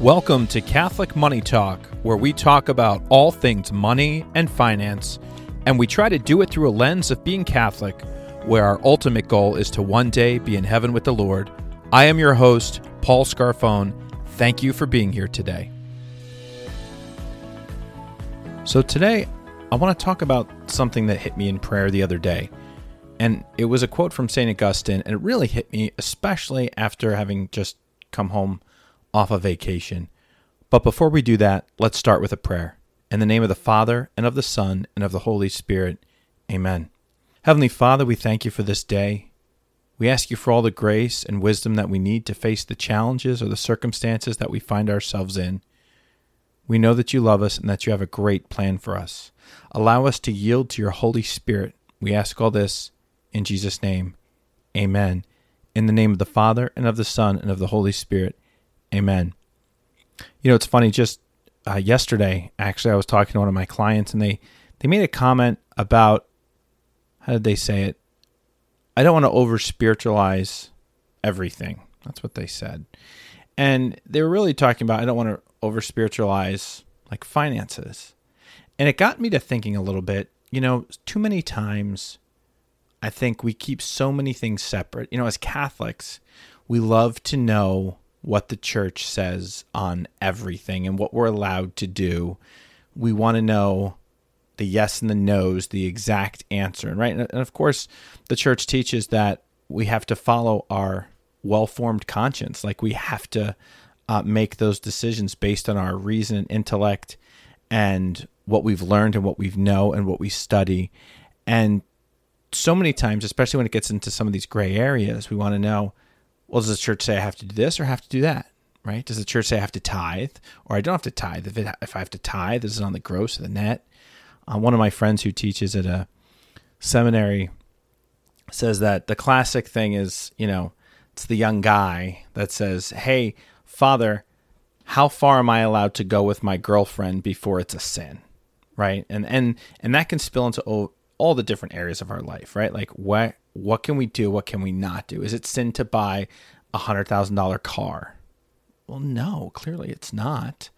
Welcome to Catholic Money Talk, where we talk about all things money and finance, and we try to do it through a lens of being Catholic, where our ultimate goal is to one day be in heaven with the Lord. I am your host, Paul Scarfone. Thank you for being here today. So, today, I want to talk about something that hit me in prayer the other day. And it was a quote from St. Augustine, and it really hit me, especially after having just come home off a vacation. But before we do that, let's start with a prayer. In the name of the Father, and of the Son, and of the Holy Spirit. Amen. Heavenly Father, we thank you for this day. We ask you for all the grace and wisdom that we need to face the challenges or the circumstances that we find ourselves in. We know that you love us and that you have a great plan for us. Allow us to yield to your Holy Spirit. We ask all this in Jesus' name. Amen. In the name of the Father, and of the Son, and of the Holy Spirit. Amen. You know, it's funny. Just uh, yesterday, actually, I was talking to one of my clients, and they they made a comment about how did they say it? I don't want to over spiritualize everything. That's what they said, and they were really talking about I don't want to over spiritualize like finances, and it got me to thinking a little bit. You know, too many times, I think we keep so many things separate. You know, as Catholics, we love to know what the church says on everything and what we're allowed to do. We want to know the yes and the no's, the exact answer, And right? And of course, the church teaches that we have to follow our well-formed conscience, like we have to uh, make those decisions based on our reason and intellect and what we've learned and what we know and what we study. And so many times, especially when it gets into some of these gray areas, we want to know well, does the church say I have to do this or have to do that? Right? Does the church say I have to tithe or I don't have to tithe? If, it, if I have to tithe, this is on the gross or the net. Uh, one of my friends who teaches at a seminary says that the classic thing is, you know, it's the young guy that says, Hey, father, how far am I allowed to go with my girlfriend before it's a sin? Right. And, and, and that can spill into all, all the different areas of our life, right? Like what, what can we do? What can we not do? Is it sin to buy a hundred thousand dollar car? Well, no, clearly it's not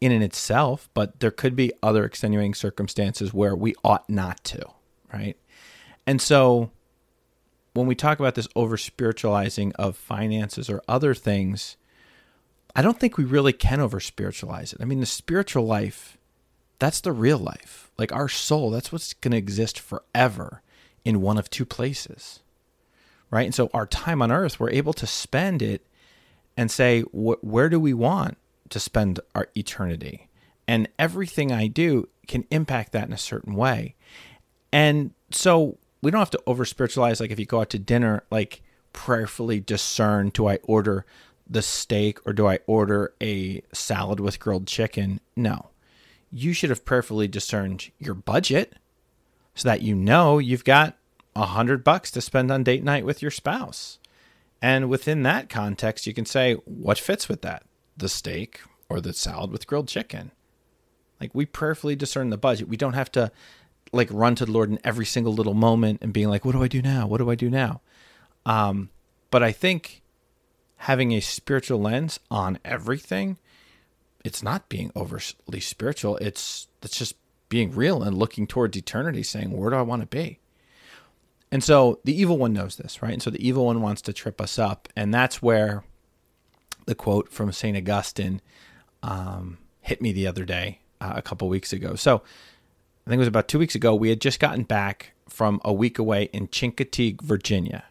in and itself, but there could be other extenuating circumstances where we ought not to, right? And so when we talk about this over spiritualizing of finances or other things, I don't think we really can over spiritualize it. I mean, the spiritual life, that's the real life. Like our soul, that's what's going to exist forever in one of two places. Right? And so our time on earth, we're able to spend it and say, where do we want to spend our eternity? And everything I do can impact that in a certain way. And so we don't have to over spiritualize. Like if you go out to dinner, like prayerfully discern do I order the steak or do I order a salad with grilled chicken? No. You should have prayerfully discerned your budget so that you know you've got a hundred bucks to spend on date night with your spouse. And within that context, you can say, what fits with that? The steak or the salad with grilled chicken? Like we prayerfully discern the budget. We don't have to like run to the Lord in every single little moment and being like, what do I do now? What do I do now? Um, but I think having a spiritual lens on everything, it's not being overly spiritual. It's it's just being real and looking towards eternity, saying, where do I want to be? And so the evil one knows this, right? And so the evil one wants to trip us up. And that's where the quote from St. Augustine um, hit me the other day, uh, a couple weeks ago. So I think it was about two weeks ago. We had just gotten back from a week away in Chincoteague, Virginia.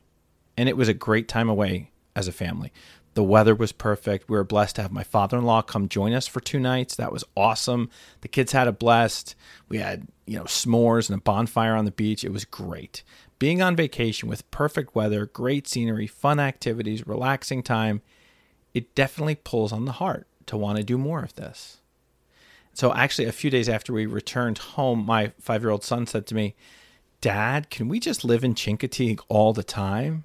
And it was a great time away as a family. The weather was perfect. We were blessed to have my father in law come join us for two nights. That was awesome. The kids had a blast. We had, you know, s'mores and a bonfire on the beach. It was great. Being on vacation with perfect weather, great scenery, fun activities, relaxing time, it definitely pulls on the heart to want to do more of this. So, actually, a few days after we returned home, my five year old son said to me, Dad, can we just live in Chincoteague all the time?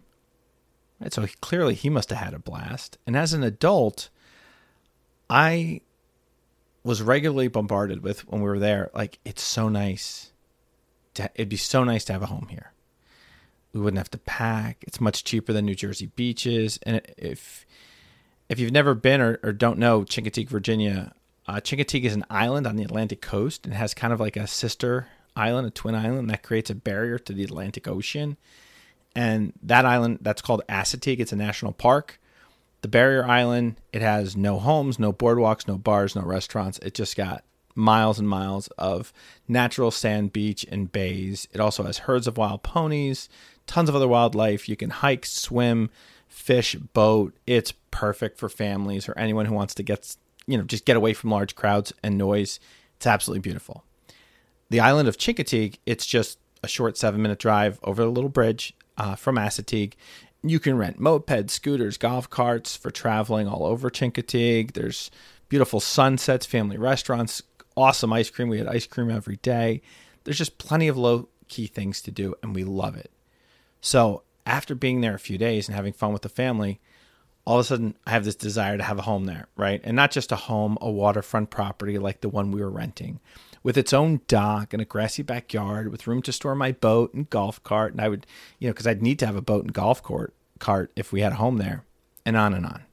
So clearly he must have had a blast. And as an adult, I was regularly bombarded with when we were there, like, it's so nice. To, it'd be so nice to have a home here. We wouldn't have to pack. It's much cheaper than New Jersey beaches. And if if you've never been or, or don't know Chincoteague, Virginia, uh, Chincoteague is an island on the Atlantic coast and has kind of like a sister island, a twin island that creates a barrier to the Atlantic Ocean. And that island, that's called Assateague. It's a national park. The barrier island, it has no homes, no boardwalks, no bars, no restaurants. It just got miles and miles of natural sand beach and bays. It also has herds of wild ponies, tons of other wildlife. You can hike, swim, fish, boat. It's perfect for families or anyone who wants to get, you know, just get away from large crowds and noise. It's absolutely beautiful. The island of Chincoteague, it's just a short seven minute drive over a little bridge uh, from Assateague. You can rent mopeds, scooters, golf carts for traveling all over Chincoteague. There's beautiful sunsets, family restaurants, awesome ice cream. We had ice cream every day. There's just plenty of low key things to do, and we love it. So after being there a few days and having fun with the family, all of a sudden I have this desire to have a home there, right? And not just a home, a waterfront property like the one we were renting, with its own dock and a grassy backyard with room to store my boat and golf cart. And I would, you know, because I'd need to have a boat and golf cart, cart if we had a home there, and on and on.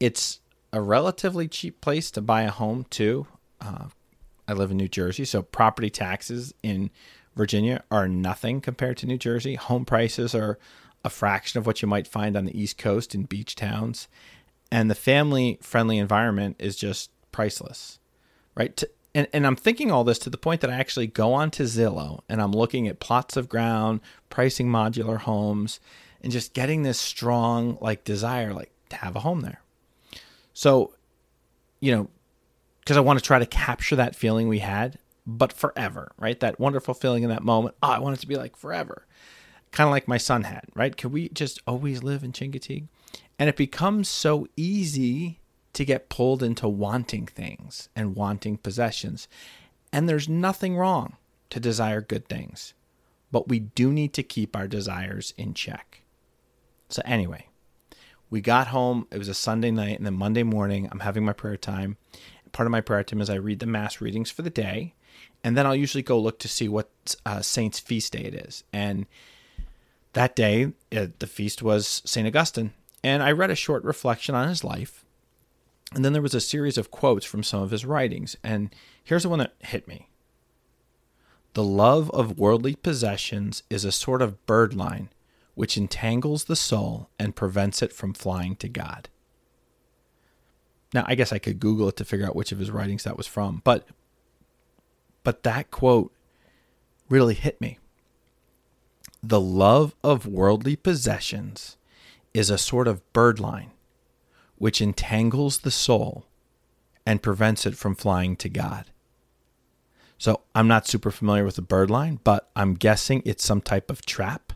It's a relatively cheap place to buy a home, too. Uh, I live in New Jersey, so property taxes in Virginia are nothing compared to New Jersey. Home prices are a fraction of what you might find on the East Coast in beach towns. And the family friendly environment is just priceless, right? To, and, and I'm thinking all this to the point that I actually go on to Zillow and I'm looking at plots of ground, pricing modular homes, and just getting this strong like desire, like to have a home there. So, you know, because I want to try to capture that feeling we had, but forever, right? That wonderful feeling in that moment. Oh, I want it to be like forever. Kind of like my son had, right? Could we just always live in Chincoteague? And it becomes so easy to get pulled into wanting things and wanting possessions. And there's nothing wrong to desire good things, but we do need to keep our desires in check. So, anyway, we got home. It was a Sunday night, and then Monday morning, I'm having my prayer time. Part of my prayer time is I read the Mass readings for the day, and then I'll usually go look to see what uh, Saint's feast day it is. And that day, uh, the feast was St. Augustine. And I read a short reflection on his life. And then there was a series of quotes from some of his writings. And here's the one that hit me The love of worldly possessions is a sort of birdline which entangles the soul and prevents it from flying to God. Now, I guess I could Google it to figure out which of his writings that was from, but but that quote really hit me. The love of worldly possessions is a sort of birdline which entangles the soul and prevents it from flying to God. So I'm not super familiar with the bird line, but I'm guessing it's some type of trap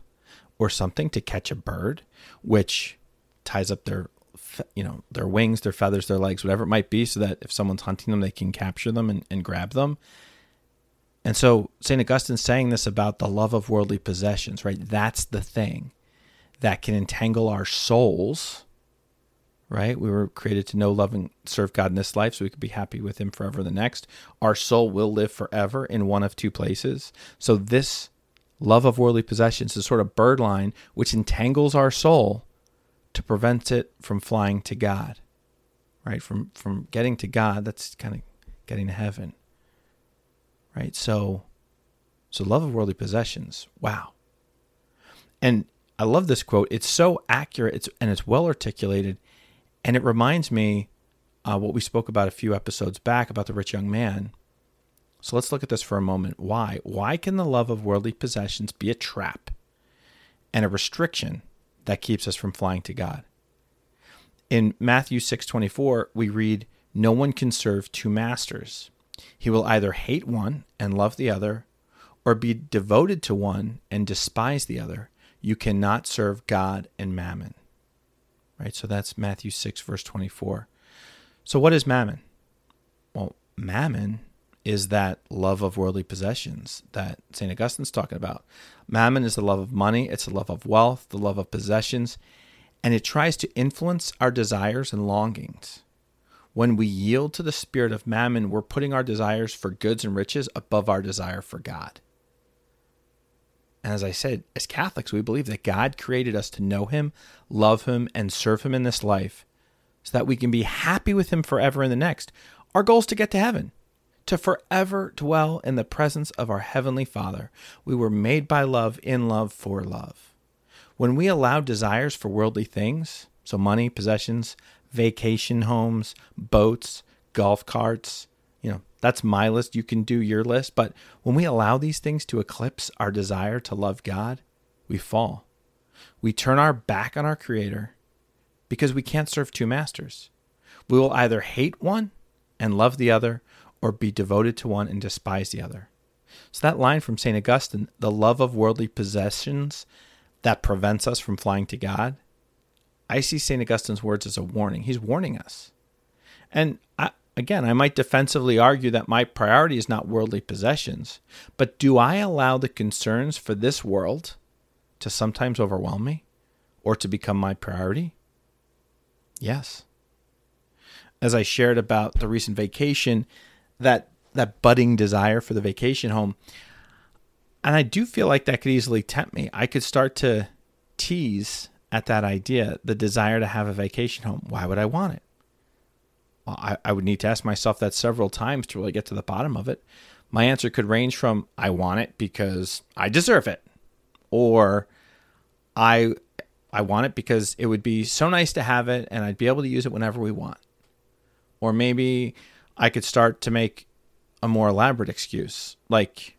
or something to catch a bird, which ties up their you know their wings, their feathers, their legs, whatever it might be, so that if someone's hunting them, they can capture them and, and grab them. And so St. Augustine's saying this about the love of worldly possessions, right? That's the thing that can entangle our souls right? We were created to know, love, and serve God in this life so we could be happy with Him forever in the next. Our soul will live forever in one of two places. So, this love of worldly possessions is sort of bird line which entangles our soul to prevent it from flying to God, right? From, from getting to God, that's kind of getting to heaven, right? So, so love of worldly possessions, wow. And I love this quote. It's so accurate it's, and it's well articulated and it reminds me uh, what we spoke about a few episodes back about the rich young man. So let's look at this for a moment. Why? Why can the love of worldly possessions be a trap and a restriction that keeps us from flying to God? In Matthew 6:24, we read, "No one can serve two masters. He will either hate one and love the other, or be devoted to one and despise the other. You cannot serve God and mammon." Right? So that's Matthew 6, verse 24. So, what is mammon? Well, mammon is that love of worldly possessions that St. Augustine's talking about. Mammon is the love of money, it's the love of wealth, the love of possessions, and it tries to influence our desires and longings. When we yield to the spirit of mammon, we're putting our desires for goods and riches above our desire for God. And as I said, as Catholics, we believe that God created us to know Him, love Him, and serve Him in this life so that we can be happy with Him forever in the next. Our goal is to get to heaven, to forever dwell in the presence of our Heavenly Father. We were made by love, in love, for love. When we allow desires for worldly things, so money, possessions, vacation homes, boats, golf carts, that's my list. You can do your list. But when we allow these things to eclipse our desire to love God, we fall. We turn our back on our Creator because we can't serve two masters. We will either hate one and love the other, or be devoted to one and despise the other. So, that line from St. Augustine, the love of worldly possessions that prevents us from flying to God, I see St. Augustine's words as a warning. He's warning us. And I, again, I might defensively argue that my priority is not worldly possessions, but do I allow the concerns for this world to sometimes overwhelm me or to become my priority? Yes. As I shared about the recent vacation, that that budding desire for the vacation home, and I do feel like that could easily tempt me. I could start to tease at that idea, the desire to have a vacation home. Why would I want it? I, I would need to ask myself that several times to really get to the bottom of it. My answer could range from I want it because I deserve it, or I I want it because it would be so nice to have it and I'd be able to use it whenever we want. Or maybe I could start to make a more elaborate excuse, like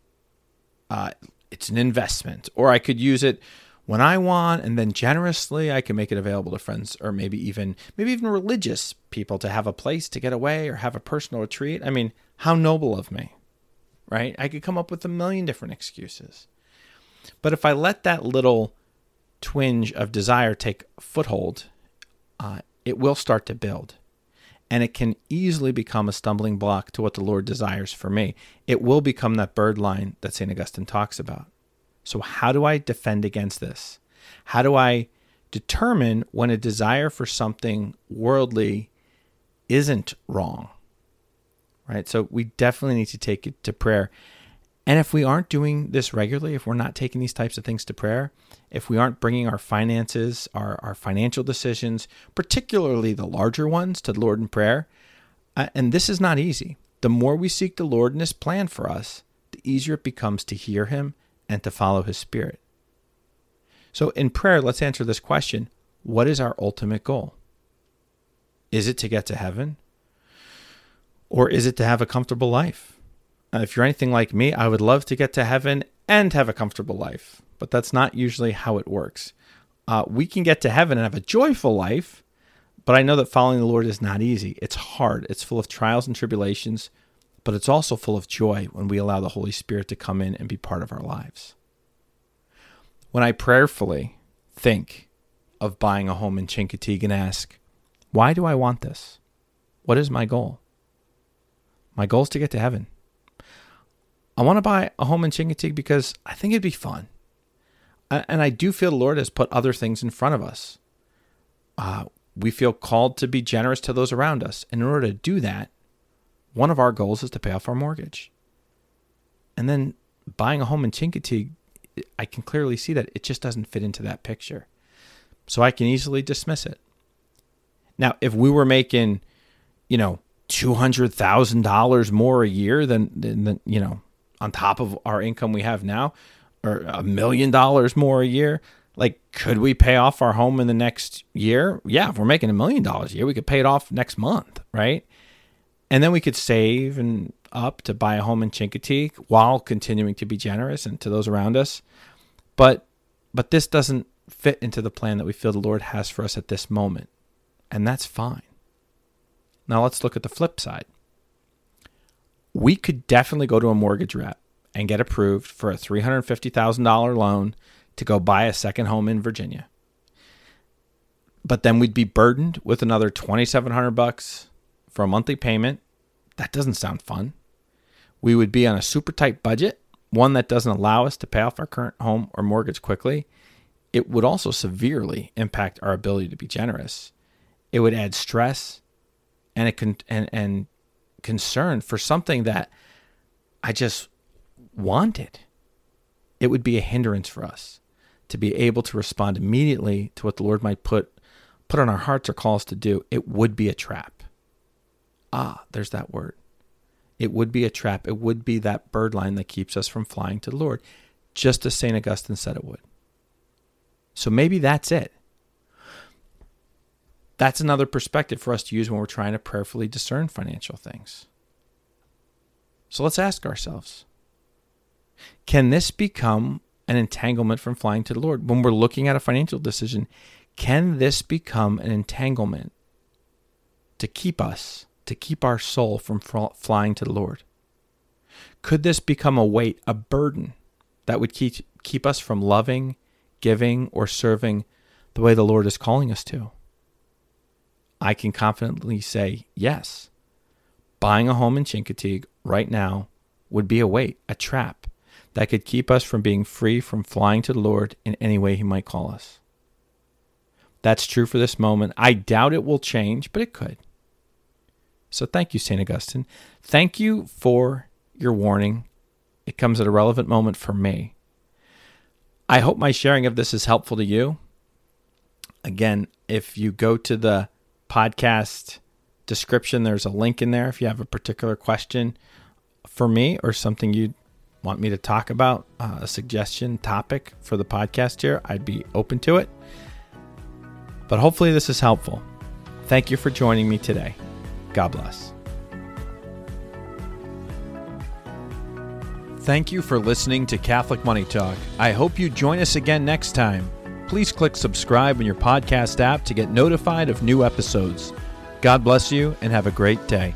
uh, it's an investment, or I could use it when I want, and then generously I can make it available to friends, or maybe even maybe even religious people to have a place to get away or have a personal retreat. I mean, how noble of me, right? I could come up with a million different excuses. But if I let that little twinge of desire take foothold, uh, it will start to build. And it can easily become a stumbling block to what the Lord desires for me. It will become that bird line that St. Augustine talks about. So, how do I defend against this? How do I determine when a desire for something worldly isn't wrong? Right? So, we definitely need to take it to prayer. And if we aren't doing this regularly, if we're not taking these types of things to prayer, if we aren't bringing our finances, our, our financial decisions, particularly the larger ones, to the Lord in prayer, uh, and this is not easy. The more we seek the Lord and His plan for us, the easier it becomes to hear Him and to follow His Spirit. So, in prayer, let's answer this question What is our ultimate goal? Is it to get to heaven? Or is it to have a comfortable life? If you're anything like me, I would love to get to heaven and have a comfortable life, but that's not usually how it works. Uh, we can get to heaven and have a joyful life, but I know that following the Lord is not easy. It's hard, it's full of trials and tribulations, but it's also full of joy when we allow the Holy Spirit to come in and be part of our lives. When I prayerfully think of buying a home in Chincoteague and ask, why do I want this? What is my goal? My goal is to get to heaven. I want to buy a home in Chincoteague because I think it'd be fun. And I do feel the Lord has put other things in front of us. Uh, we feel called to be generous to those around us. And in order to do that, one of our goals is to pay off our mortgage. And then buying a home in Chincoteague, I can clearly see that it just doesn't fit into that picture. So I can easily dismiss it. Now, if we were making, you know, $200,000 more a year than, than, than, you know, on top of our income we have now or a million dollars more a year like could we pay off our home in the next year yeah if we're making a million dollars a year we could pay it off next month right and then we could save and up to buy a home in Chincoteague while continuing to be generous and to those around us. But but this doesn't fit into the plan that we feel the Lord has for us at this moment. And that's fine. Now let's look at the flip side. We could definitely go to a mortgage rep and get approved for a $350,000 loan to go buy a second home in Virginia. But then we'd be burdened with another 2700 bucks for a monthly payment. That doesn't sound fun. We would be on a super tight budget, one that doesn't allow us to pay off our current home or mortgage quickly. It would also severely impact our ability to be generous. It would add stress and it can and and concern for something that I just wanted, it would be a hindrance for us to be able to respond immediately to what the Lord might put put on our hearts or call us to do, it would be a trap. Ah, there's that word. It would be a trap. It would be that bird line that keeps us from flying to the Lord, just as St. Augustine said it would. So maybe that's it. That's another perspective for us to use when we're trying to prayerfully discern financial things. So let's ask ourselves can this become an entanglement from flying to the Lord? When we're looking at a financial decision, can this become an entanglement to keep us, to keep our soul from flying to the Lord? Could this become a weight, a burden that would keep, keep us from loving, giving, or serving the way the Lord is calling us to? I can confidently say yes. Buying a home in Chincoteague right now would be a weight, a trap that could keep us from being free from flying to the Lord in any way He might call us. That's true for this moment. I doubt it will change, but it could. So thank you, St. Augustine. Thank you for your warning. It comes at a relevant moment for me. I hope my sharing of this is helpful to you. Again, if you go to the podcast description. There's a link in there if you have a particular question for me or something you want me to talk about, uh, a suggestion topic for the podcast here. I'd be open to it. But hopefully, this is helpful. Thank you for joining me today. God bless. Thank you for listening to Catholic Money Talk. I hope you join us again next time please click subscribe in your podcast app to get notified of new episodes. God bless you and have a great day.